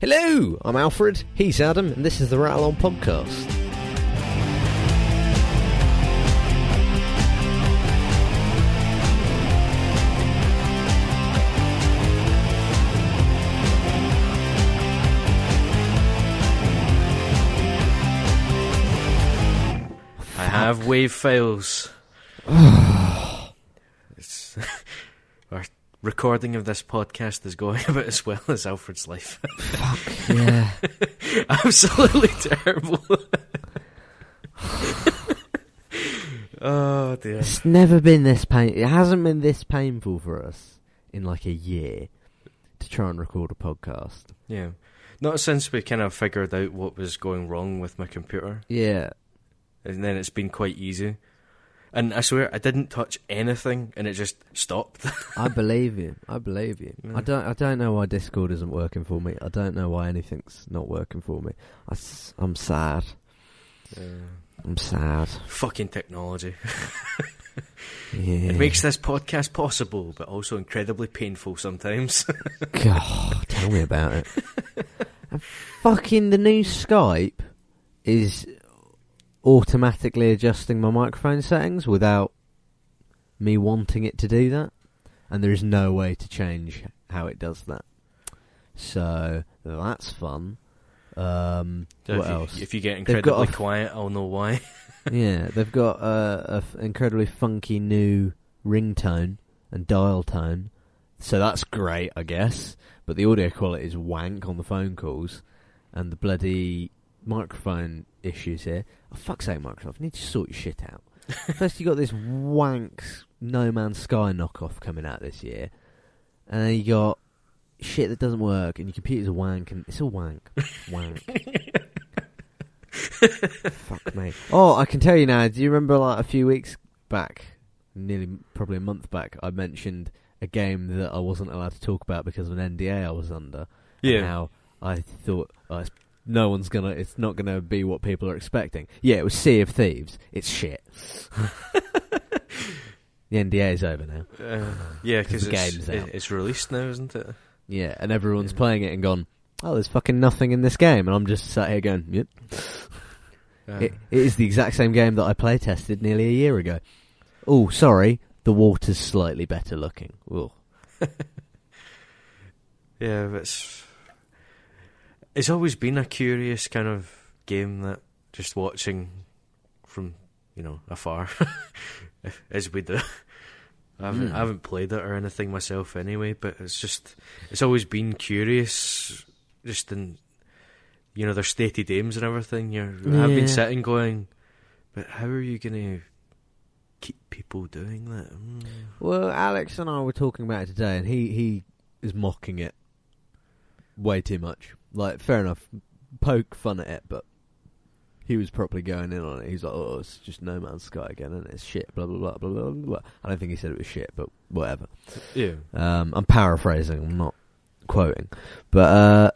Hello, I'm Alfred, he's Adam, and this is the Rattle On Podcast. I have wave files. it's, our recording of this podcast is going about as well as Alfred's life. Fuck, yeah. Absolutely terrible. oh dear. It's never been this pain. It hasn't been this painful for us in like a year to try and record a podcast. Yeah. Not since we kind of figured out what was going wrong with my computer. Yeah. And then it's been quite easy. And I swear I didn't touch anything and it just stopped. I believe you. I believe you. Yeah. I don't. I don't know why Discord isn't working for me. I don't know why anything's not working for me. I, am sad. I'm sad. Fucking technology. Yeah. It makes this podcast possible, but also incredibly painful sometimes. God, tell me about it. and fucking the new Skype is automatically adjusting my microphone settings without me wanting it to do that, and there is no way to change how it does that. So that's fun. Um, So what if, else? You, if you get incredibly a quiet, I'll know why. yeah, they've got an a f- incredibly funky new ringtone and dial tone, so that's great, I guess. But the audio quality is wank on the phone calls, and the bloody microphone issues here. Oh, fuck's sake, Microsoft, you need to sort your shit out. First, you got this wank No Man's Sky knockoff coming out this year, and then you got shit that doesn't work, and your computer's a wank, and it's a wank, wank. Fuck me. Oh, I can tell you now. Do you remember like a few weeks back, nearly probably a month back, I mentioned a game that I wasn't allowed to talk about because of an NDA I was under. and how I thought oh, it's, no one's gonna. It's not gonna be what people are expecting. Yeah, it was Sea of Thieves. It's shit. the NDA is over now. Uh, yeah, 'Cause because the it's, game's out. it's released now, isn't it? Yeah, and everyone's Yeah. playing it and gone. Oh, there's fucking nothing in this game, and I'm just sat here going, "Yep." Uh, It, it is the exact same game that I play tested nearly a year ago. Oh, sorry, the water's slightly better looking. Yeah, but it's it's always been a curious kind of game that just watching from you know afar, as we do. I haven't, Hmm. I haven't played it or anything myself anyway, but it's just it's always been curious, just in you know their stated aims and everything. You're I've been sitting going, but how are you gonna keep people doing that? Mm. Well, Alex and I were talking about it today, and he he is mocking it way too much. Like, fair enough, poke fun at it, but he was properly going in on it. He's like, "Oh, it's just No Man's Sky again, and it's shit." Blah blah blah blah blah blah. I don't think he said it was shit, but whatever. Yeah, Um, I'm paraphrasing. I'm not quoting, but uh,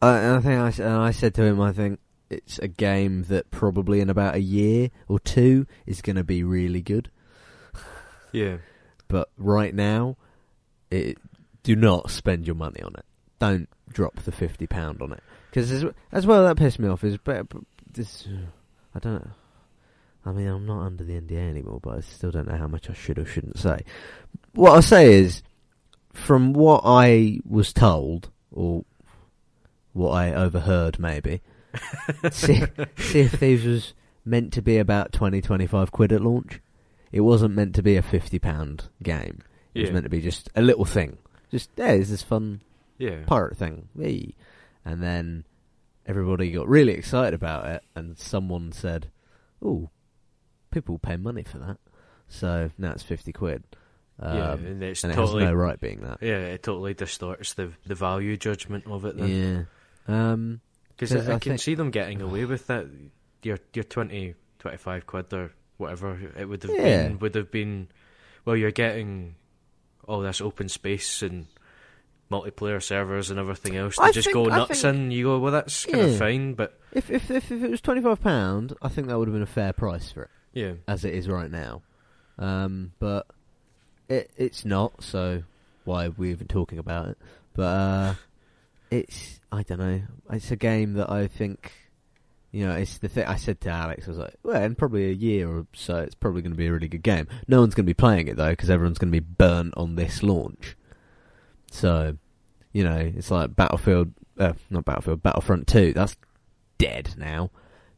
I, I think I, and I said to him, I think it's a game that probably in about a year or two is going to be really good. yeah. But right now, it, do not spend your money on it. Don't drop the fifty pound on it because as, as well that pissed me off is but, this I don't. I mean, I'm not under the NDA anymore, but I still don't know how much I should or shouldn't say. What I say is, from what I was told, or what I overheard, maybe, Sea, sea of Thieves was meant to be about 20, 25 quid at launch. It wasn't meant to be a fifty pound game. It was meant to be just a little thing. Just yeah, it's this fun Yeah. pirate thing. Whee. And then everybody got really excited about it, and someone said, "Oh, people pay money for that." So now it's fifty quid. Um, yeah, and it's and it totally has no right being that. yeah, it totally distorts the the value judgment of it. Then. Yeah. Um, I, I can think- see them getting away with that. Your your 20, 25 quid or whatever it would have Yeah. been would have been. Well, you're getting all this open space and multiplayer servers and everything else to I just think- go nuts think- in. You go, well, that's kind Yeah. of fine, but if, if if if it was twenty five pound, I think that would have been a fair price for it, yeah, as it is right now. Um, but it it's not. So why are we even talking about it? But uh, it's I don't know. It's a game that I think, you know, it's the thing I said to Alex. I was like, well, in probably a year or so, it's probably going to be a really good game. No one's going to be playing it though because everyone's going to be burnt on this launch. So, you know, it's like Battlefield, uh, not Battlefield, Battlefront Two. That's dead now.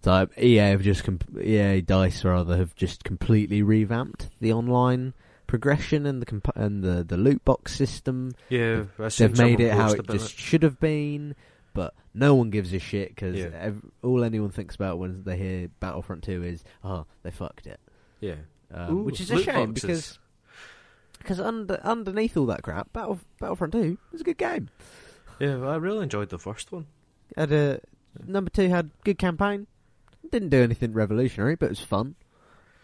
So EA have just comp- EA Dice rather have just completely revamped the online progression and the comp- and the the loot box system. Yeah, seen They've made it how it just should have been, but no one gives a shit because Yeah. ev- all anyone thinks about when they hear Battlefront Two is, oh, they fucked it, Yeah, um, Ooh, which is a shame boxes. because because under, underneath all that crap, Battle Battlefront Two was a good game. yeah, I really enjoyed the first one. Had a number two had good campaign, didn't do anything revolutionary, but it was fun,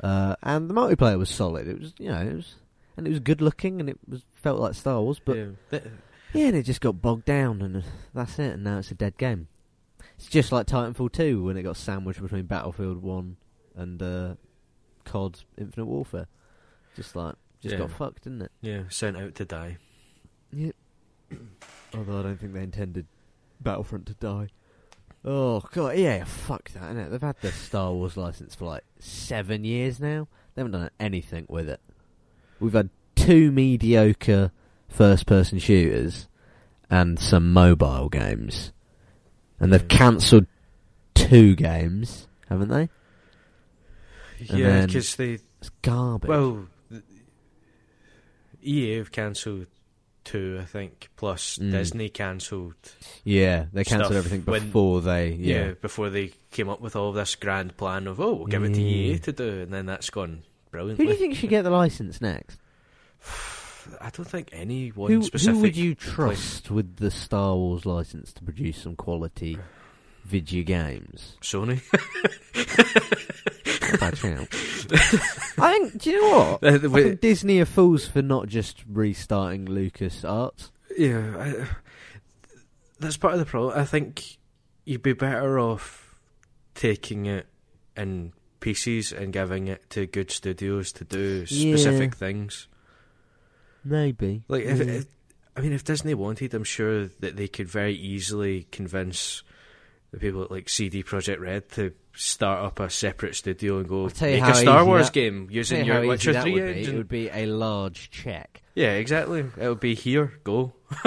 uh, and the multiplayer was solid. It was you know it was and it was good looking and it was felt like Star Wars, but yeah, Yeah, and it just got bogged down, and that's it. And now it's a dead game. It's just like Titanfall 2 when it got sandwiched between Battlefield 1 and uh, COD Infinite Warfare. Just like, just Yeah. got fucked, didn't it? yeah, sent out to die. Yep. Although I don't think they intended Battlefront to die. Oh god, yeah, fuck that, innit? They've had the Star Wars license for like seven years now. They haven't done anything with it. We've had two mediocre first-person shooters and some mobile games, and they've cancelled two games, haven't they? And yeah, because they It's garbage. well, EA have cancelled two, I think. Plus Mm. Disney cancelled. yeah, they cancelled everything when- before they. Yeah. Yeah, before they came up with all this grand plan of oh, we'll give it to EA to do, and then that's gone brilliantly. who do you think should get the license next? I don't think anyone Who, specific. who would you trust with the Star Wars license to produce some quality video games? Sony. Bad shout. I think. Do you know what? Uh, I the way- think Disney are fools for not just restarting Lucas Arts. Yeah, I, that's part of the problem. I think you'd be better off taking it in pieces and giving it to good studios to do Yeah. specific things. Maybe. Like, if, Yeah. if, I mean, if Disney wanted, I'm sure that they could very easily convince the people at like CD Projekt Red to start up a separate studio and go you make a Star Wars that- game using your Witcher Three would be. engine. It would be a large check. Yeah, exactly. It would be here, go.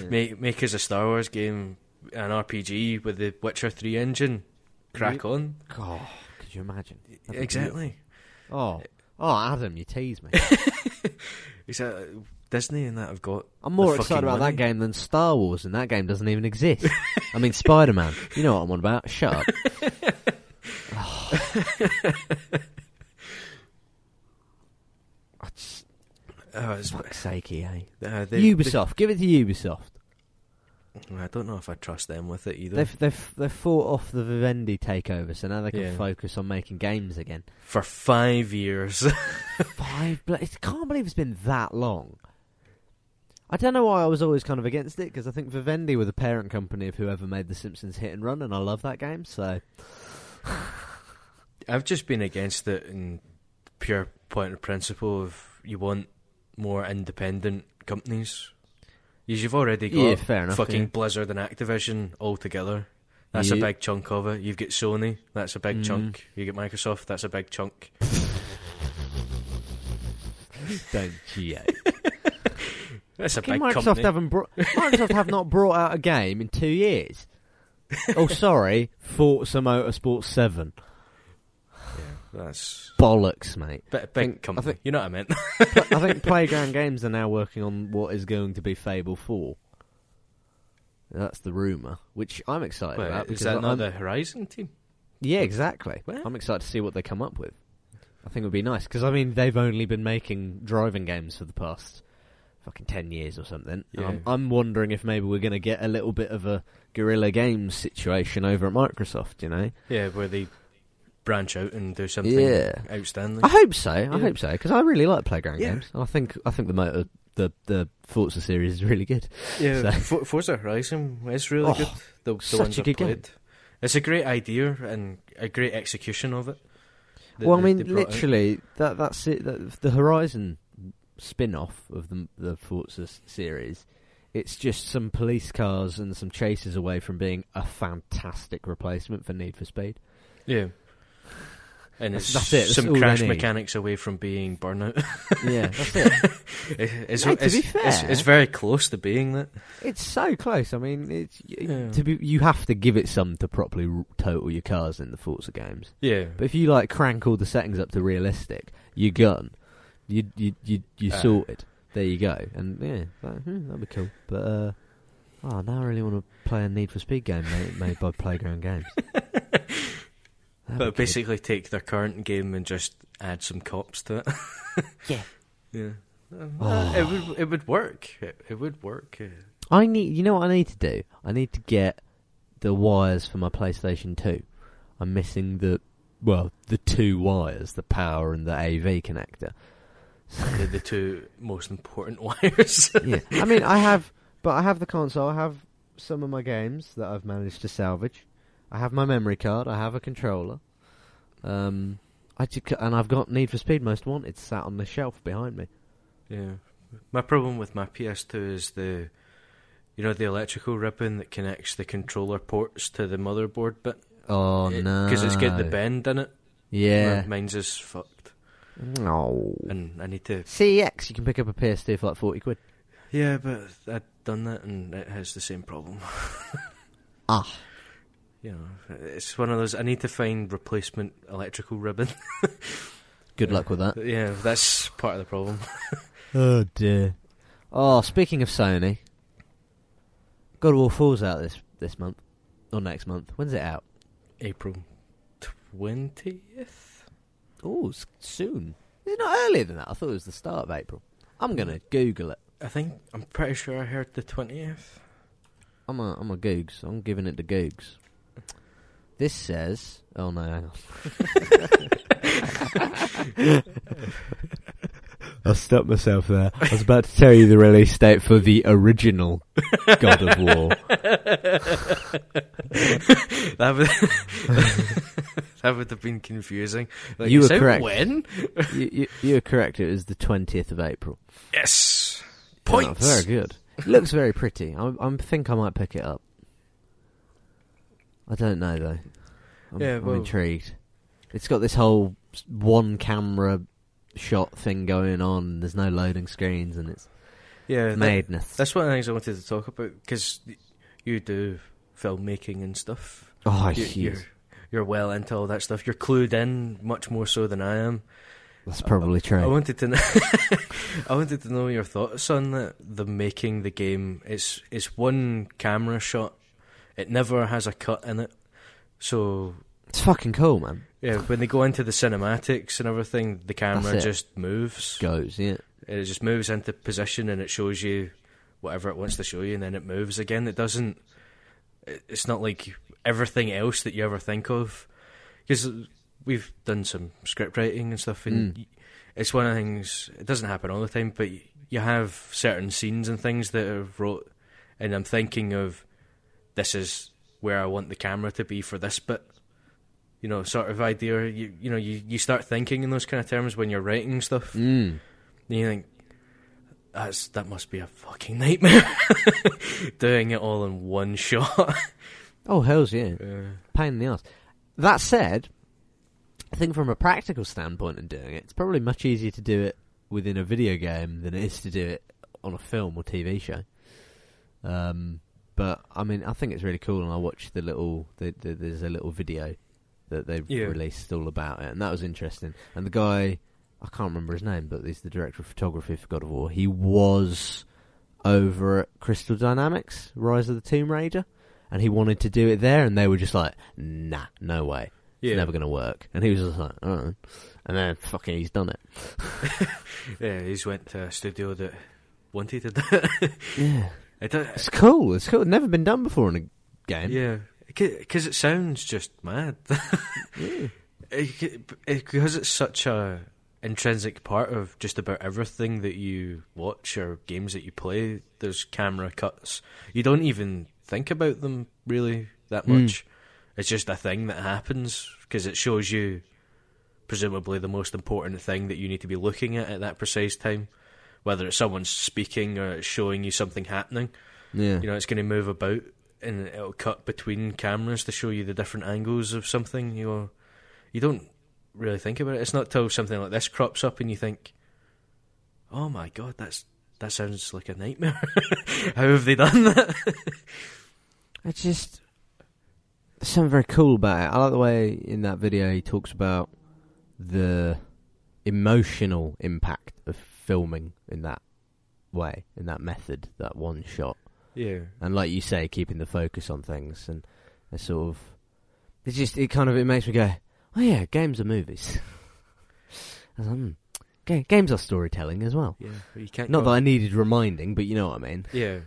Yeah. Make make us a Star Wars game, an RPG with the Witcher Three engine. Crack on. God, could you imagine? That'd Exactly. Oh, oh, Adam, you tease me. Is that Disney and that have got? I'm more the excited fucking about money? that game than Star Wars, and that game doesn't even exist. I mean, Spider Man. You know what I'm on about. Shut up. Oh, it's, fuck's sake, EA. uh, they, Ubisoft. Give it to Ubisoft. I don't know if I trust them with it either. They've they've they've fought off the Vivendi takeover, so now they can Yeah. focus on making games again. For five years. Five. blo- I can't believe it's been that long. I don't know why I was always kind of against it because I think Vivendi were the parent company of whoever made The Simpsons Hit and Run, and I love that game. So I've just been against it in pure point of principle of you want more independent companies. You've already got yeah, fair enough. fucking yeah. Blizzard and Activision all together. That's a big chunk of it. You've got Sony, that's a big Mhm. chunk. You get Microsoft, that's a big chunk. Don't you? That's a big Microsoft company. haven't brought Microsoft have not brought out a game in two years. oh, sorry, Forza Motorsport Seven. Yeah, that's Bollocks, mate. big think- I think- you know what I meant? I think Playground Games are now working on what is going to be Fable Four. That's the rumor, which I'm excited Wait, about is that the Horizon team? Yeah, exactly. What? I'm excited to see what they come up with. I think it would be nice because I mean they've only been making driving games for the past fucking ten years or something. And I'm, I'm wondering if maybe we're going to get a little bit of a guerrilla games situation over at Microsoft. You know, Yeah, where they branch out and do something Yeah. outstanding. I hope so. I hope so because I really like playground Yeah. games. I think I think the motor the the Forza series is really good. Yeah, So- Forza Horizon is really Oh, good. The, the such a good game. It's a great idea and a great execution of it. that well, I mean, brought out. literally, that that's it. That, the Horizon spin-off of the the Forza series it's just some police cars and some chases away from being a fantastic replacement for Need for Speed. Yeah. And That's- it's that's it, some crash mechanics away from being burnout. Yeah, that's it. It- it's, to be fair- it's very close to being that. It's so close. I mean, it's Yeah. to be. You have to give it some to properly total your cars in the Forza games. Yeah. But if you like crank all the settings up to realistic, you're gone. You you you you Uh. sorted. There you go. And yeah, that, hmm, that'd be cool. But uh, oh, now I really want to play a Need for Speed game made, made by Playground Games. That'd But basically take their current game and just add some cops to it. Yeah. Yeah. Uh, Oh. It would it would work. It, it would work. uh, I need. You know what I need to do? I need to get the wires for my PlayStation Two. I'm missing the well, the two wires, the power and the AV connector. the, the two most important wires. yeah, I mean, I have, but I have the console. I have some of my games that I've managed to salvage. I have my memory card. I have a controller. Um, I and I've got Need for Speed Most Wanted sat on the shelf behind me. Yeah. My problem with my PS2 is the, you know, the electrical ribbon that connects the controller ports to the motherboard bit. Oh no! Because it's got the bend in it. Yeah. Mi- Mine's is fucked. No. And I need to. CEX, you can pick up a PS2 for like forty quid. Yeah, but I've done that and it has the same problem. Ah. You know, it's one of those. I need to find replacement electrical ribbon. Good luck with that. yeah, that's part of the problem. Oh dear. Oh, speaking of Sony, God of War 4's out this this month or next month. When's it out? April 20th? Oh, soon. Is it not earlier than that? I thought it was the start of April. I'm gonna Google it. I think, I'm pretty sure I heard the 20th. I'm a I'm a Googs. I'm giving it to Googs. This says, oh no, hang on. I stopped myself there. I was about to tell you the release date for the original God of War. that would that would have been confusing. Like, You were it correct. When? you, you, you're correct. It was the twentieth of April. Yes. Oh, very good. It looks very pretty. I, I think I might pick it up. I don't know though. I'm, Yeah, I'm intrigued. It's got this whole one camera shot thing going on. There's no loading screens, and it's Yeah, that- madness. that's one of the things I wanted to talk about because you do filmmaking and stuff. oh, You, huge. you're you're well into all that stuff. You're clued in much more so than I am. That's probably I true. wanted to know, I wanted to know your thoughts on the, the making the game. It's it's one camera shot. It never has a cut in it. So It's fucking cool, man. yeah, when they go into the cinematics and everything, the camera just moves. Goes, yeah. It just moves into position and it shows you whatever it wants to show you, and then it moves again. It doesn't. It's not like everything else that you ever think of, because we've done some script writing and stuff, and Mm. it's one of the things. It doesn't happen all the time, but you have certain scenes and things that are wrote, and I'm thinking of this is where I want the camera to be for this bit. You know, sort of idea. You you know, you, you start thinking in those kind of terms when you're writing stuff. Mm. And you think that's that must be a fucking nightmare doing it all in one shot. Oh, hell's yeah. Uh, Pain in the ass. That said, I think from a practical standpoint in doing it, it's probably much easier to do it within a video game than it is to do it on a film or TV show. Um, but I mean, I think it's really cool, and I watched the little. The, the, there's a little video that they've Yeah. released all about it, and that was interesting. And the guy, I can't remember his name, but he's the director of photography for God of War. He was over at Crystal Dynamics, Rise of the Tomb Raider, and he wanted to do it there, and they were just like, "Nah, no way, it's never going to work." And he was just like, "Alright," and then fucking he's done it. yeah. He's went to a studio that wanted to do it. Yeah, It do- it's cool. It's cool. Never been done before in a game. yeah, because it sounds just mad. Yeah. Because it's such a intrinsic part of just about everything that you watch or games that you play. There's camera cuts. You don't even think about them really that Mm. much. It's just a thing that happens because it shows you presumably the most important thing that you need to be looking at at that precise time. Whether it's someone speaking or it's showing you something happening. Yeah. You know, it's going to move about and it'll cut between cameras to show you the different angles of something. You know, you don't really think about it. It's not till something like this crops up and you think, "Oh my god, that's that sounds like a nightmare." How have they done that? It's just there's something very cool about it. I like the way in that video he talks about the emotional impact filming in that way, in that method, that one shot. yeah, And like you say, keeping the focus on things and it's sort of it's just it kind of it makes me go, Oh yeah, games are movies. I was like, hmm, ga- games are storytelling as well. yeah. You can't. Not go- that I needed reminding, but you know what I mean. Yeah.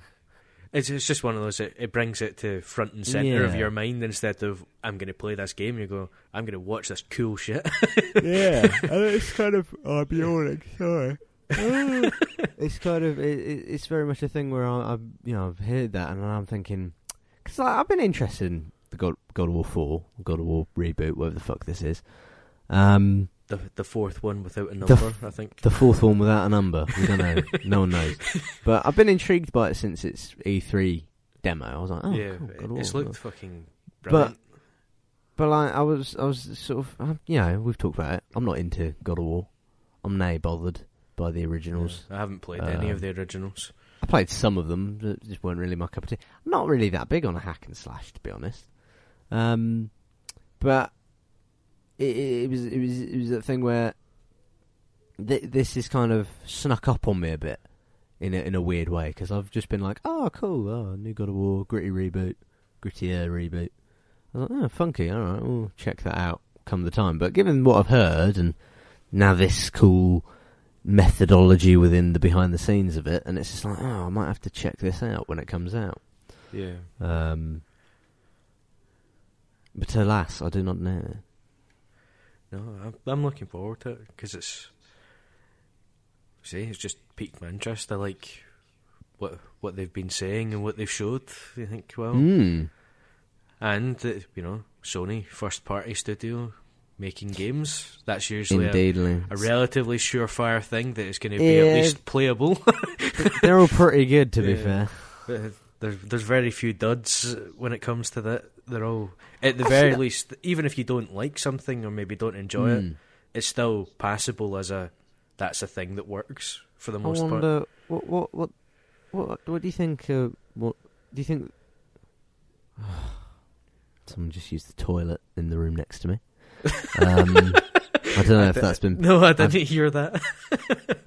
It's it's just one of those. It, it brings it to front and center of your mind instead of I'm going to play this game. You go, I'm going to watch this cool shit. yeah, and it's kind of. Oh, I'm yawning. Sorry. it's kind of. It, it, it's very much a thing where I, I, you know, I've heard that and I'm thinking, because like, I've been interested in the God, God of War Four, God of War reboot, whatever the fuck this is. Um, the the fourth one without a The number, f- I think. the fourth one without a number. We don't know. no one knows. But I've been intrigued by it since its E3 demo. I was like, oh, yeah, cool, God of it- it's War. looked fucking brilliant. But like, I was, I was sort of, uh, you know, we've talked about it. I'm not into God of War. I'm nay bothered by the originals. I haven't played any of Um, the originals. I played some of them, that just weren't really my cup of tea. I'm not really that big on a hack and slash, to be honest. Um, but it, it, it was, it was, it was a thing where th- this is kind of snuck up on me a bit in a, in a weird way because I've just been like, oh, cool, oh, new God of War, gritty reboot, grittier reboot. I was like, oh, funky, all right, we'll check that out come the time. But given what I've heard and now this cool methodology within the behind the scenes of it, and it's just like, oh, I might have to check this out when it comes out. Yeah, Um, but alas, I do not know. no, I'm, looking forward to it because it's. See, it's just piqued my interest. I like what what they've been saying and what they've showed. I think well, Mm. and uh, you know, Sony first party studio making games. That's usually a, a relatively surefire thing that is going to be at least playable. They're all pretty good, to be Yeah. fair. Uh, there's there's very few duds when it comes to that. They're all at the Actually, very least, even if you don't like something or maybe don't enjoy it, Mm. it's still passable as a that's a thing that works for the I most part. what what what what what do you think? Uh, what do you think? Someone just used the toilet in the room next to me. Um, I don't know if that's been. No, I didn't hear that.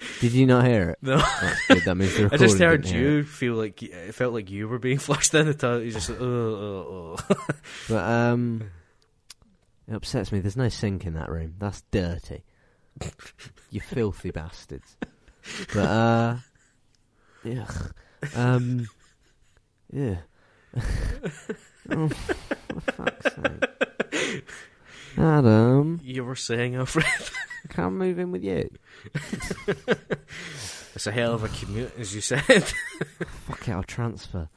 Did you not hear it? No, That's good. That means the I just heard didn't hear you feel like it felt like you were being flushed in the toilet. You just like, oh, oh, oh. But um, it upsets me. There's no sink in that room. That's dirty. you filthy bastards. But uh, yeah, um, yeah. oh, for fuck's sake. Adam, You were saying, Alfred, Can't move in with you? it's a hell of a commute, as you said. Fuck it, I'll transfer.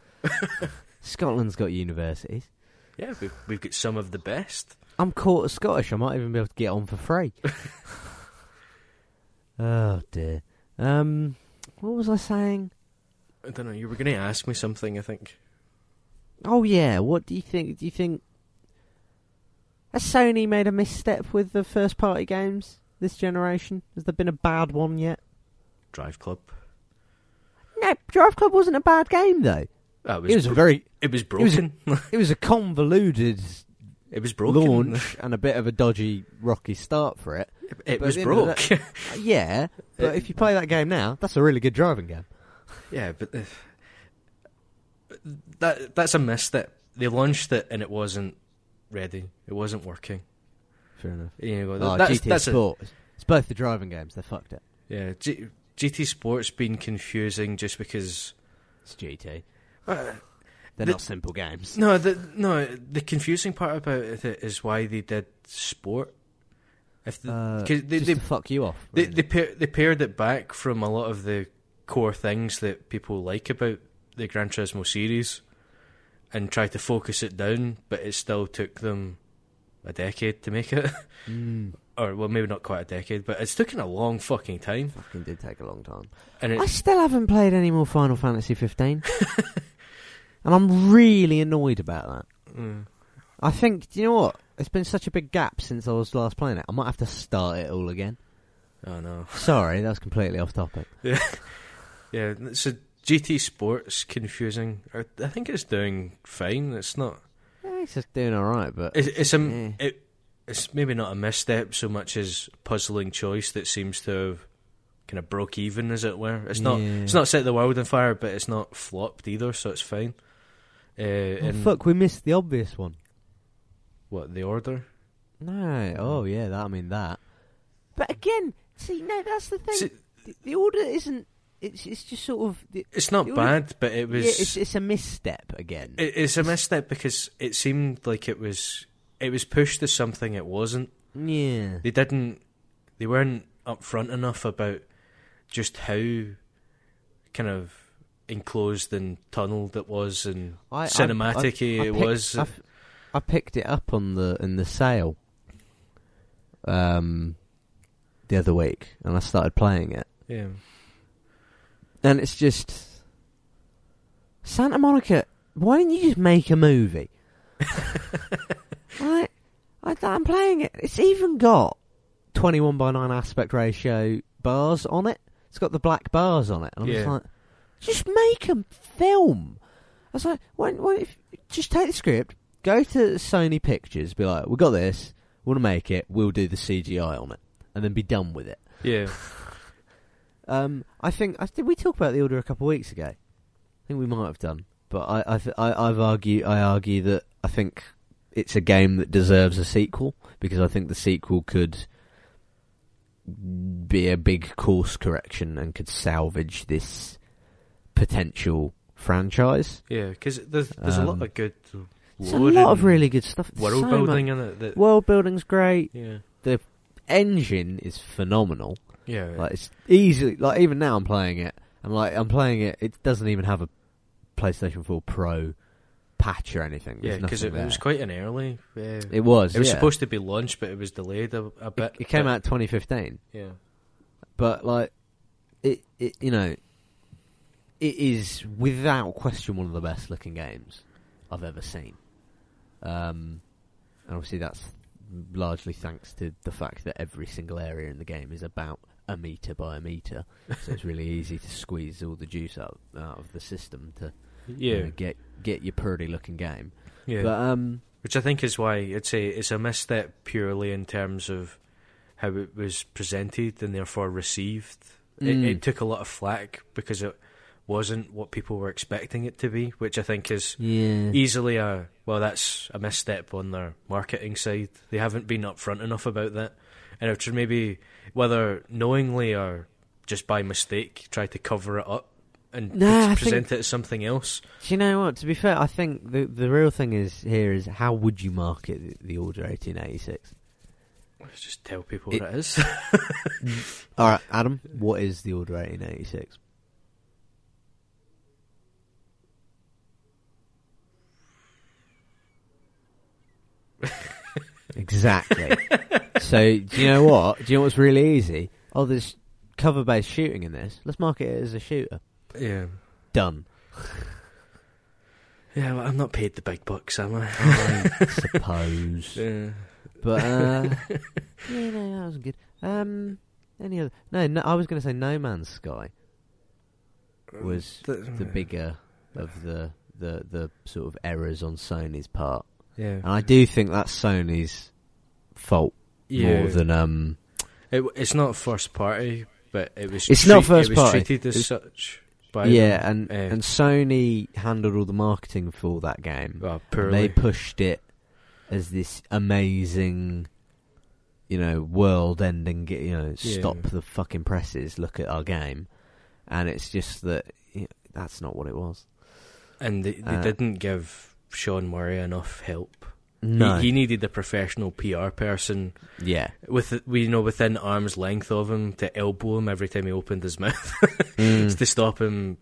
Scotland's got universities. yeah, we've, we've got some of the best. I'm quarter Scottish. I might even be able to get on for free. oh dear. Um, what was I saying? I don't know. You were going to ask me something. I think. Oh yeah. What do you think? Do you think has Sony made a misstep with the first party games this generation? Has there been a bad one yet? Drive Club. No, Drive Club wasn't a bad game though. That was It was a very, it was was a- broken. it was a convoluted It was broken. launch and a bit of a dodgy, rocky start for it. It But was at the end of broke. Uh, yeah, but It- if you play that game now, that's a really good driving game. yeah, but uh, that that's a misstep. They launched it and it wasn't ready. It wasn't working. Fair enough. You know, Oh, that's, GT that's a, Sport. It's both the driving games. They fucked it. yeah. G- GT Sport's been confusing just because. It's GT. Uh, They're The- not simple games. no, the no. The confusing part about it is why they did sport. If the, Uh, 'cause they, just they fuck you off. They really. they, pair, they pared it back from a lot of the core things that people like about the Gran Turismo series, and tried to focus it down. But it still took them a decade to make it. Mm. or well, maybe not quite a decade, but it's taken a long fucking time. Fucking did take a long time. And I still haven't played any more Final Fantasy 15. and I'm really annoyed about that. Mm. I think, do you know what? It's been such a big gap since I was last playing it. I might have to start it all again. oh no, Sorry, that was completely off topic. Yeah, yeah. So GT Sports confusing. I, I think it's doing fine. It's not. Yeah, it's just doing alright, but. It's, it's a. Yeah. It, it's maybe not a misstep so much as puzzling choice that seems to have kind of broke even, as it were. It's not. Yeah. It's not set the world on fire, but it's not flopped either, so it's fine. Uh, Oh, and fuck, we missed the obvious one. what the order? No, oh yeah, that I mean that. But again, see, no, that's the thing. See, the, the order isn't. It's it's just sort of. The, It's not order- bad, but it was. yeah, it's it's a misstep again. It, it's a misstep because it seemed like it was it was pushed as something it wasn't. yeah, They didn't. They weren't upfront enough about just how kind of enclosed and tunneled it was and I- cinematic I- I it picked- was. I picked it up on the in the sale. Um, the other week, and I started playing it, yeah, and it's just Santa Monica. Why didn't you just make a movie? I, I, I'm playing it. It's even got 21 by 9 aspect ratio bars on it. It's got the black bars on it. And I'm just like, just make a film. I was like, when, when, if, just take the script, go to Sony Pictures, be like, we got this, we want to make it, we'll do the CGI on it, and then be done with it. yeah. Um, I think I, did we talk about the order a couple of weeks ago? I think we might have done, but I, I, th- I, I've argue, I argue that I think it's a game that deserves a sequel because I think the sequel could be a big course correction and could salvage this potential franchise. Yeah, because there's, there's a lot Um, of good There's a lot of really good stuff. world So building much- in it. That, World building's great. yeah, The Engine is phenomenal. Yeah, Like it's easily like even now I'm playing it. I'm like I'm playing it. It doesn't even have a PlayStation 4 Pro patch or anything. yeah. Because it, it was quite an early. Yeah. It was. It was yeah. supposed to be launched, but it was delayed a, a bit. It, it came but- out 2015, Yeah, but like it, it, you know, it is without question one of the best looking games I've ever seen. Um, and obviously that's largely thanks to the fact that every single area in the game is about a meter by a meter, so it's really easy to squeeze all the juice out, out of the system to you yeah, know, get get your pretty looking game. yeah. But um, Which I think is why it's a it's a misstep purely in terms of how it was presented and therefore received. It, Mm. it took a lot of flack because it wasn't what people were expecting it to be, which I think is yeah, easily a well, that's a misstep on their marketing side. They haven't been upfront enough about that, and if maybe whether knowingly or just by mistake tried to cover it up and I present it as something else. Do you know what? To be fair, I think the the real thing is here is how would you market the, the Order 1886? Let's Just tell people It- what it is. All right, Adam, what is the Order 1886? exactly. so, do you know what? Do you know what's really easy? Oh, there's cover-based shooting in this. Let's market it as a shooter. yeah. Done. Yeah, well, I'm not paid the big bucks, am I? I suppose. Yeah. But uh, yeah, no, that was good. Um, any other? No, no I was going to say No Man's Sky was the bigger of the the the sort of errors on Sony's part, Yeah. and I do think that's Sony's fault yeah. more than um. It, it's not first party, but it was. It's not first it was party. treated as It's- such. By yeah, them. and Eh. and Sony handled all the marketing for that game. well, They pushed it as this amazing, you know, world-ending. You know, Yeah. stop the fucking presses. Look at our game, and it's just that you know, that's not what it was. and they, they uh, didn't give Sean Murray enough help. No, He, he needed a professional PR person yeah, with we you know within arm's length of him to elbow him every time he opened his mouth Mm. to stop him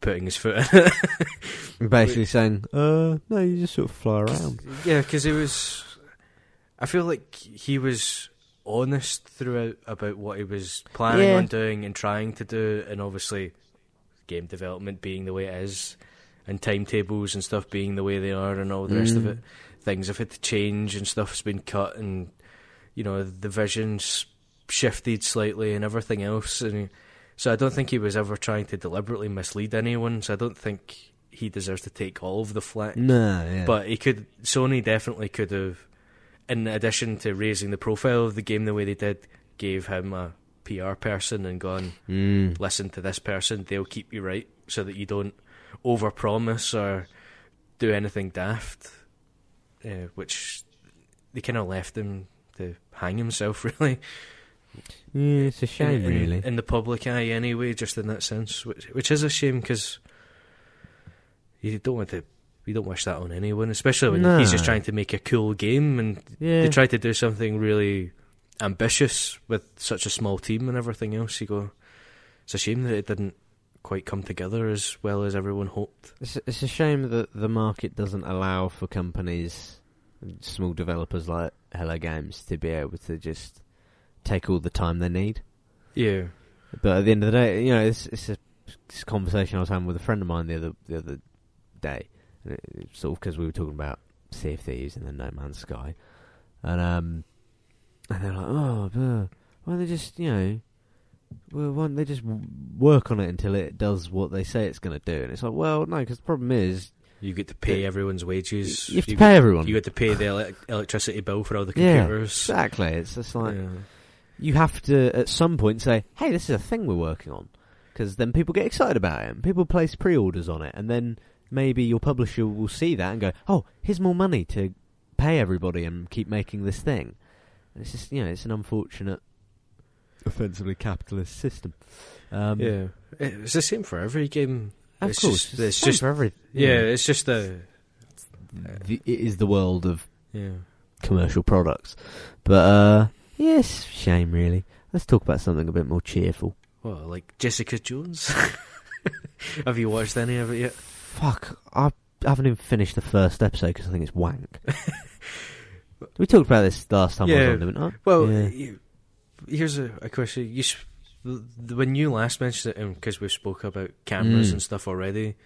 putting his foot in it. basically saying, "Uh, no, you just sort of fly around." yeah, because it was. I feel like he was honest throughout about what he was planning Yeah. on doing and trying to do, and obviously game development being the way it is, and timetables and stuff being the way they are, and all the rest of Mm. it. Things have had to change and stuff's been cut, and you know the vision's shifted slightly and everything else. And so I don't think he was ever trying to deliberately mislead anyone. So I don't think he deserves to take all of the flack. No, yeah. But he could. Sony definitely could have, in addition to raising the profile of the game the way they did, gave him a PR person and gone, Mm. listen to this person. They'll keep you right, so that you don't overpromise or do anything daft. Uh, which they kind of left him to hang himself, really. yeah, it's a shame, in, really. in the public eye, anyway. Just in that sense, which which is a shame because you don't want to. You don't wish that on anyone, especially when he's just trying to make a cool game and yeah, they try to do something really ambitious with such a small team and everything else. You go, it's a shame that it didn't quite come together as well as everyone hoped. It's, it's a shame that the market doesn't allow for companies, small developers like Hello Games, to be able to just take all the time they need. Yeah, But at the end of the day, you know, it's, it's a it's a conversation I was having with a friend of mine the other the other day, and it, it- sort of because we were talking about Sea of Thieves and then No Man's Sky, and um, and they're like, oh, uh, why don't they just you know, well, why don't they just work on it until it does what they say it's going to do? And it's like, well, no, because the problem is you get to pay Yeah. everyone's wages. you have to you pay get, everyone. You get to pay the ele- electricity bill for all the Yeah, computers. exactly. It's just like Yeah. you have to at some point say, "Hey, this is a thing we're working on," because then people get excited about it and people place pre-orders on it, and then maybe your publisher will see that and go, "Oh, here's more money to pay everybody and keep making this thing." And it's just you know, it's an unfortunate, offensively capitalist system. Um, yeah, it's the same for every game. of it's course. just- it's same just- for every. Yeah, it's just the the, it is the world of yeah. commercial products, but uh, yes, shame really. Let's talk about something a bit more cheerful. Well, like Jessica Jones. Have you watched any of it yet? Fuck, I haven't even finished the first episode because I think it's wank. we talked about this last time I Yeah. was on, didn't I? Well, Yeah. you, here's a, a question. You, s- the, the- when you last mentioned it, because we've spoke about cameras Mm. and stuff already,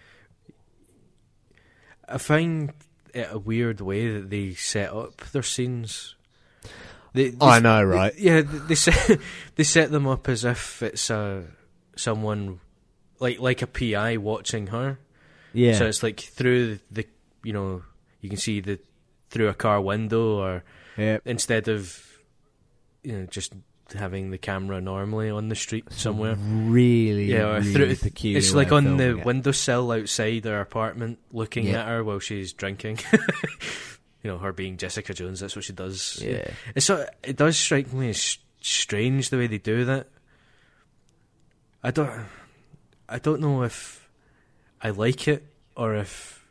I find it a weird way that they set up their scenes. They, they I s- know, right? Yeah, they they set they set them up as if it's a someone like like a PI watching her. Yeah. So it's like through the you know you can see the through a car window or yeah. instead of you know just having the camera normally on the street somewhere. Really, Yeah, or really through, peculiar it's like on the it. windowsill outside her apartment, looking Yeah. at her while she's drinking. you know, her being Jessica Jones. That's what she does. Yeah. It's so it does strike me as strange the way they do that. I don't, I don't know if I like it or if.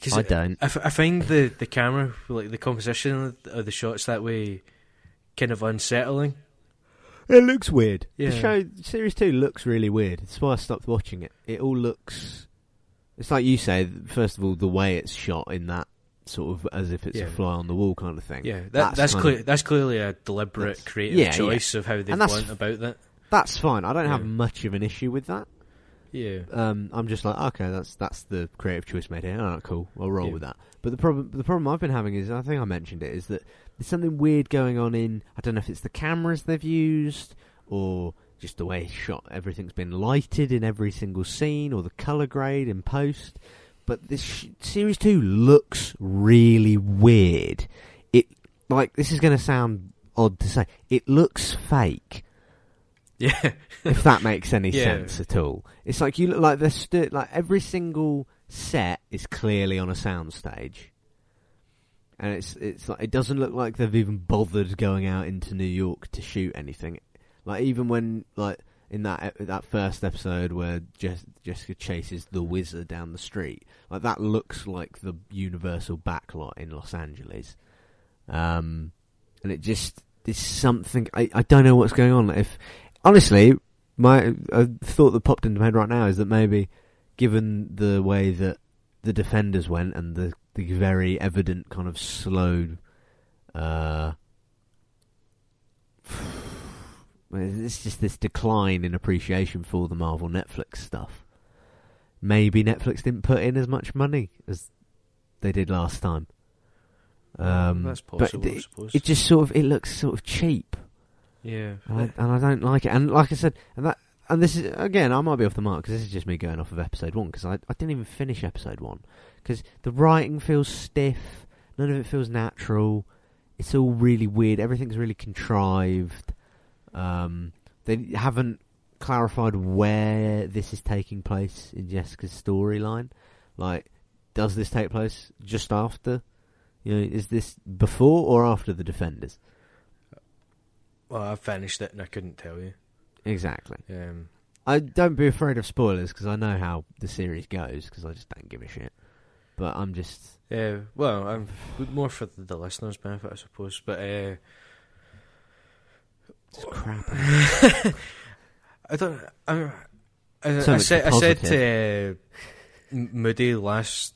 'cause I don't. I, f- I find the, the camera, like the composition of the shots that way, kind of unsettling. It looks weird. Yeah. The show series two looks really weird. That's why I stopped watching it. It all looks. It's like you say. First of all, the way it's shot in that sort of as if it's Yeah. a fly on the wall kind of thing. Yeah, that, That's that's clear. of- That's clearly a deliberate, creative yeah, choice of how they've that's went about that. That's fine. I don't have much of an issue with that. Yeah, Um, I'm just like, okay, that's that's the creative choice made here. All right, cool. I'll roll Yeah. with that. But the problem, the problem I've been having is, I think I mentioned it, is that there's something weird going on in. I don't know if it's the cameras they've used or just the way shot. Everything's been lighted in every single scene, or the color grade in post. But this sh- series two looks really weird. It like this is going to sound odd to say. It looks fake yeah, if that makes any Yeah. sense at all. It's like you look like the st- like every single set is clearly on a soundstage, and it's it's like it doesn't look like they've even bothered going out into New York to shoot anything. Like even when like in that that first episode where Jess- Jessica chases the wizard down the street, like that looks like the Universal backlot in Los Angeles, um, and it just there's something I I don't know what's going on. If honestly, my a thought that popped into my head right now is that maybe, given the way that the defenders went and the the very evident kind of slow, uh, it's just this decline in appreciation for the Marvel Netflix stuff. Maybe Netflix didn't put in as much money as they did last time. Um, That's but possible, I it, it just sort of it looks sort of cheap, yeah. and I, and I don't like it. And like I said, and that and this is again, I might be off the mark because this is just me going off of episode one because I I didn't even finish episode one because the writing feels stiff, none of it feels natural. It's all really weird. Everything's really contrived. Um, they haven't clarified where this is taking place in Jessica's storyline. Like, does this take place just after? You know, is this before or after the Defenders? Well, I finished it and I couldn't tell you. Exactly. Um, I don't be afraid of spoilers because I know how the series goes because I just don't give a shit. But I'm just yeah, well, I'm more for the, listeners' benefit, I suppose. But uh, it's crap. I don't. I, I, So I said I said to uh, Moody last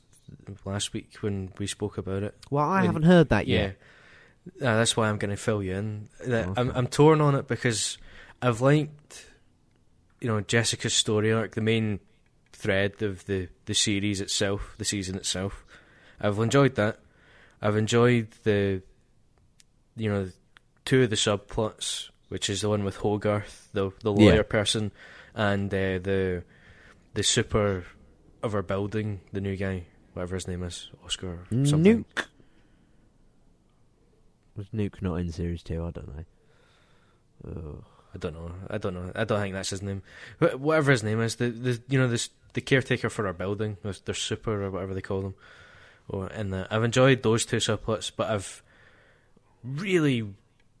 last week when we spoke about it. well, I haven't heard that Yeah, yet. Uh, that's why I'm going to fill you in. That I'm I'm torn on it because I've liked, you know, Jessica's story arc, the main thread of the the series itself, the season itself. I've enjoyed that. I've enjoyed the, you know, two of the subplots, which is the one with Hogarth, the the Yeah. lawyer person, and uh, the the super of our building, the new guy, whatever his name is, Oscar or something. Nuke. Was Nuke not in series two? I don't know. Ugh. I don't know. I don't know. I don't think that's his name. Wh- Whatever his name is, the the you know this the caretaker for our building, their super or whatever they call them. Or in the, I've enjoyed those two subplots, but I've really,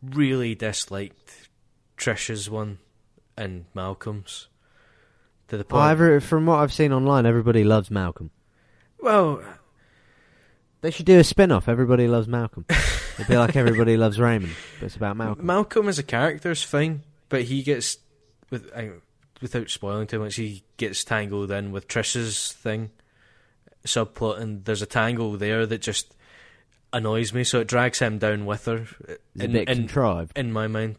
really disliked Trish's one and Malcolm's to the point. from what I've seen online, everybody loves Malcolm. well, They should do a spin-off. Everybody loves Malcolm. It'd be like everybody loves Raymond, but it's about Malcolm. Malcolm as a character is fine, but he gets with I, without spoiling too much, he gets tangled in with Trish's thing subplot, and there's a tangle there that just annoys me. So it drags him down with her. it's a In, bit in, contrived. in my mind,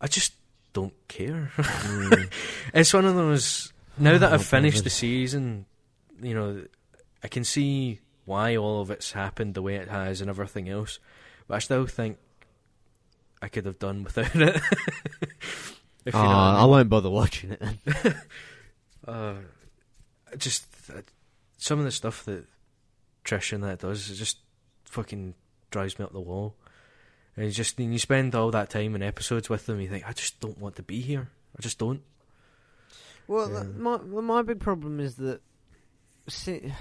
I just don't care. Mm. it's one of those. Now that Oh, I've finished the season, you know, I can see why all of it's happened the way it has and everything else, but I still think I could have done without it. if you Oh, know what I I won't bother watching it then. Uh, just uh, some of the stuff that Trish and that does, it just fucking drives me up the wall. And you just and you spend all that time in episodes with them, you think I just don't want to be here. I just don't. Well, Yeah. my my big problem is that see,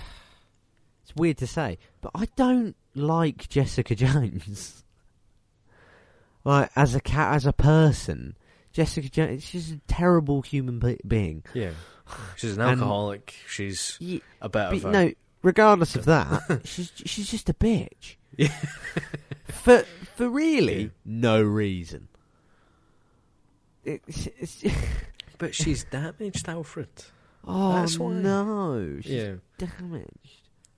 it's weird to say, but I don't like Jessica Jones. like as a cat, as a person, Jessica Jones, she's a terrible human be- being. Yeah, she's an And- alcoholic. She's Ye- a bit of a no, regardless of that, she's she's just a bitch. Yeah. for for really Yeah. no reason. It's, it's, But she's damaged, Alfred. oh That's why. no, she's Yeah, damaged.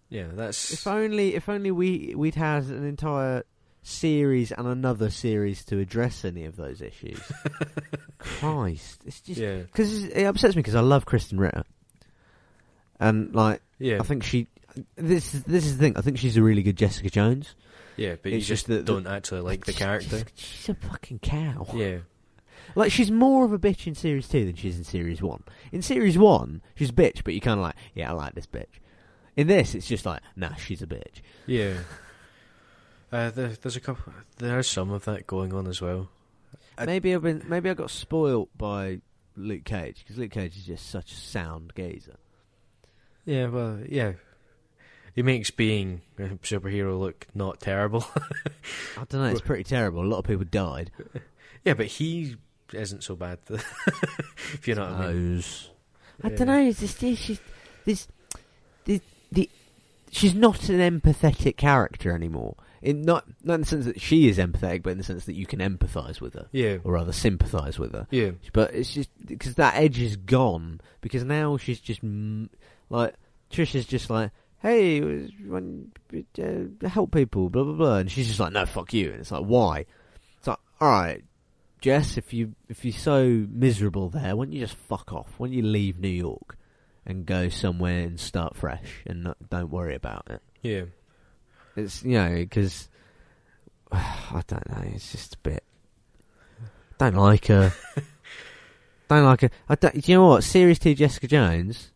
Yeah. That's If only, if only we we'd had an entire series and another series to address any of those issues. Christ, it's just yeah, because it upsets me because I love Krysten Ritter, and like yeah, I think she. This is this is the thing. I think she's a really good Jessica Jones. yeah. But you just just the- don't actually like the character. She's, she's a fucking cow. Yeah, Like she's more of a bitch in series two than she is in series one. In series one, she's a bitch, but you're kind of like, yeah, I like this bitch. In this, it's just like, nah, she's a bitch. yeah. Uh, there, there's a couple. There's some of that going on as well. I- maybe I've been, maybe I got spoilt by Luke Cage because Luke Cage is just such a sound gazer. Yeah, well, yeah. He makes being a superhero look not terrible. I don't know, it's pretty terrible. A lot of people died. yeah, but he isn't so bad. if you know what I mean. I Yeah. don't know. It's just it's just this the the she's not an empathetic character anymore. In not not in the sense that she is empathetic, but in the sense that you can empathise with her, Yeah, or rather sympathise with her. yeah, But it's just because that edge is gone. Because now she's just like Trisha's just like, hey, when, uh, help people, blah blah blah, and she's just like, no, fuck you. And it's like, why? It's like, all right, Jess, if you if you're so miserable there, why don't you just fuck off? Why don't you leave New York and go somewhere and start fresh and not, don't worry about it? Yeah. It's you know because I don't know. It's just a bit. Don't like her. don't like her. I don't, do you know what? Series two Jessica Jones.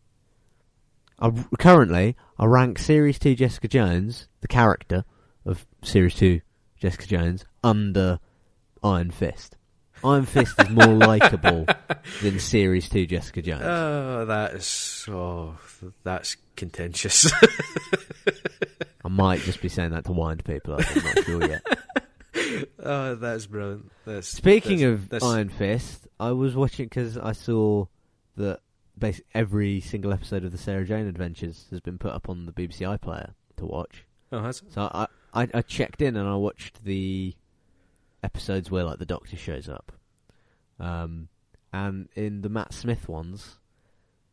I currently I rank Series two Jessica Jones, the character of Series two Jessica Jones, under Iron Fist. Iron Fist is more likable than Series two Jessica Jones. Oh, that is oh, that's contentious. I might just be saying that to wind people up. I'm not sure yet. oh, that's brilliant. That's Speaking that's- of that's- Iron Fist, I was watching because I saw that basically every single episode of the Sarah Jane Adventures has been put up on the BBC iPlayer to watch. oh, has it? So I, I I checked in and I watched the episodes where like the Doctor shows up, um, and in the Matt Smith ones,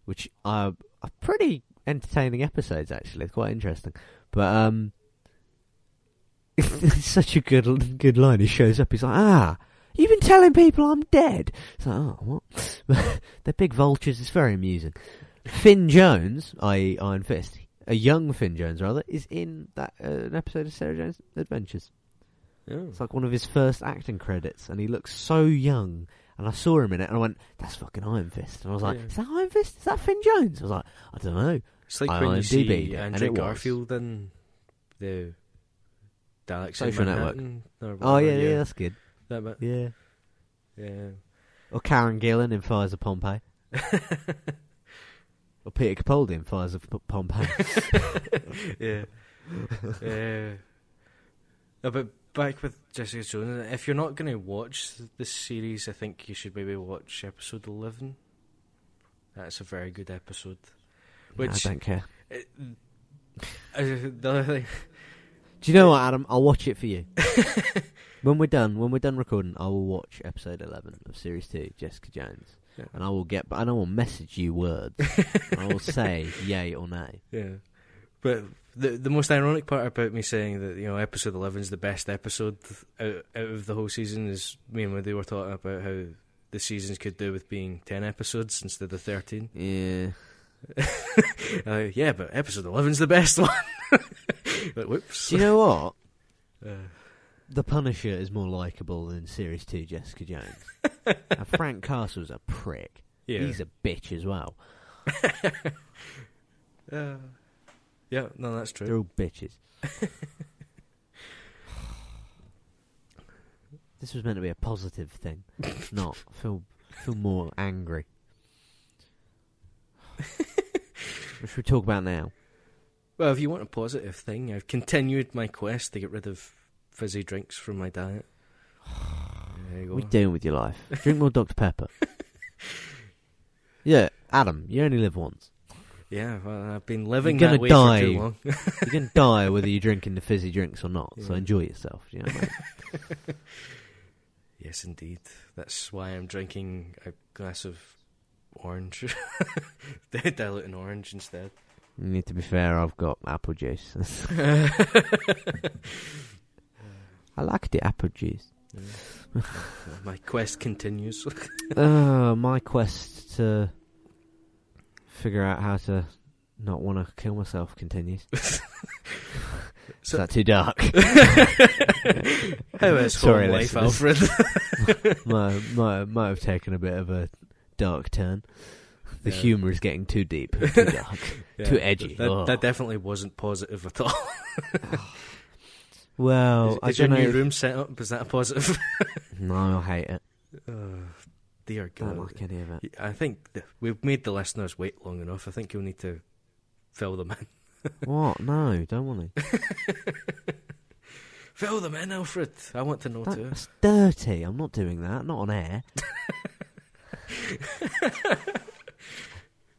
which are, are pretty entertaining episodes actually, quite interesting. But um, it's such a good good line. He shows up. He's like, ah. You've been telling people I'm dead. It's like, oh, what? They're big vultures. It's very amusing. Finn Jones, i.e. Iron Fist, a young Finn Jones rather, is in that uh, an episode of Sarah Jane's Adventures. Oh. It's like one of his first acting credits, and he looks so young. And I saw him in it, and I went, "That's fucking Iron Fist." And I was like, Yeah. "Is that Iron Fist? Is that Finn Jones?" I was like, "I don't know." It's like I when you see and Andrew was. Garfield in the Daleks Social Network. Oh yeah, whatever, yeah, that's good. that bit. Yeah. Yeah. Or Karen Gillan in Fires of Pompeii. Or Peter Capaldi in Fires of P- Pompeii. yeah. yeah. No, but back with Jessica Jones, if you're not going to watch this series, I think you should maybe watch episode 11. That's a very good episode. Which, I don't care. uh, the other thing, Do you know what, Adam? I'll watch it for you. when we're done, when we're done recording, I will watch episode eleven of series two, Jessica Jones, Yeah. and I will get. And I will message you words. I will say yay or nay. yeah. But the the most ironic part about me saying that you know episode eleven is the best episode out, out of the whole season is me and Wendy were talking about how the seasons could do with being ten episodes instead of thirteen. Yeah. Uh, yeah, but episode 11's the best one. like, whoops. Do you know what? Uh, The Punisher is more likable than series two, Jessica Jones. and Frank Castle's a prick. yeah. He's a bitch as well. Uh, yeah, no, that's true. They're all bitches. this was meant to be a positive thing, not feel feel more angry. what should we talk about now? Well, if you want a positive thing, I've continued my quest to get rid of fizzy drinks from my diet. There you go. What are you doing with your life? Drink more Dr Pepper. yeah, Adam, you only live once. Yeah, well, I've been living You're that way for too die. long. You're gonna die whether you're drinking the fizzy drinks or not. So enjoy yourself. You know I mean? yes, indeed. That's why I'm drinking a glass of orange. Diluting orange instead. You need to be fair. I've got apple juice. I like the apple juice. Yeah. my quest continues. uh, my quest to figure out how to not want to kill myself continues. Is that too dark? How is Sorry, life. Alfred? might, might, might have taken a bit of a dark turn. The Yeah. humour is getting too deep, too dark. Yeah, Too edgy. That, Oh. that definitely wasn't positive at all. Well, is I is your don't know. new if- room set up? Is that a positive? No, I hate it. oh, dear Don't God. like any of it. I think we've made the listeners wait long enough. I think you'll need to fill them in. What? No, don't want to. Fill them in, Alfred. I want to know That, too. that's dirty. I'm not doing that. Not on air.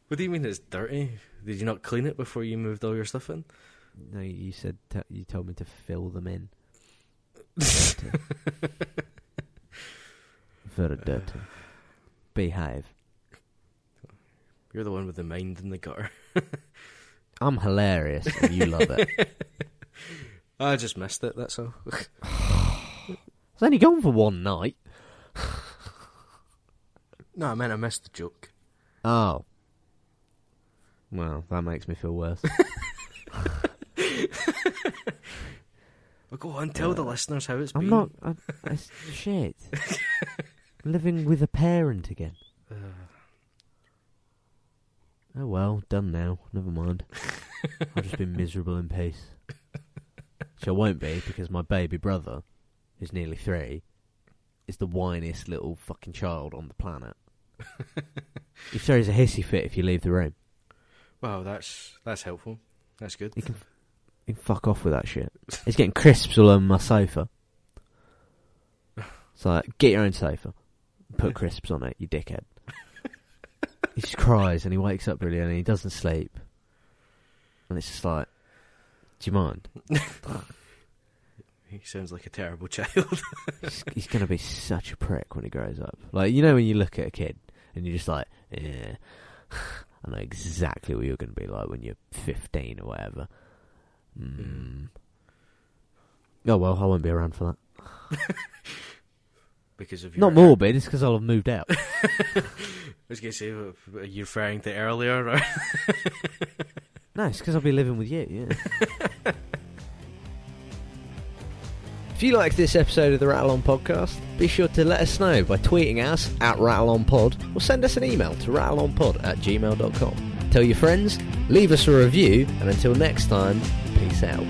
What do you mean it's dirty? Did you not clean it before you moved all your stuff in? No, you said t- you told me to fill them in. Very dirty. Behave. You're the one with the mind in the gutter. I'm hilarious, and you love it. I just missed it. That's all. It's only gone for one night. No, I meant I missed the joke. Oh. Well, that makes me feel worse. Well, go on, tell the Uh, listeners how it's I'm been. not. I, it's shit. Living with a parent again. Oh well, done now. Never mind. I'll just be miserable in peace. Which I won't be because my baby brother, who's nearly three, is the whiniest little fucking child on the planet. he throws a hissy fit if you leave the room. well, that's that's helpful. That's good. He can, he can fuck off with that shit. He's getting crisps all over my sofa. So like, get your own sofa. Put crisps on it, you dickhead. he just cries and he wakes up really early and he doesn't sleep. And it's just like, do you mind? He sounds like a terrible child. he's, he's going to be such a prick when he grows up. Like, you know when you look at a kid and you're just like, yeah, I know exactly what you're going to be like when you're 15 or whatever. Mm. Oh well, I won't be around for that. because of your Not morbid, it's because I'll have moved out. I was going to say, uh, are you referring to earlier? Or? no, it's because I'll be living with you, yeah. if you like this episode of the Rattle On Podcast, be sure to let us know by tweeting us at RattleOnPod or send us an email to rattleonpod at gmail.com. Tell your friends, leave us a review, and until next time, peace out.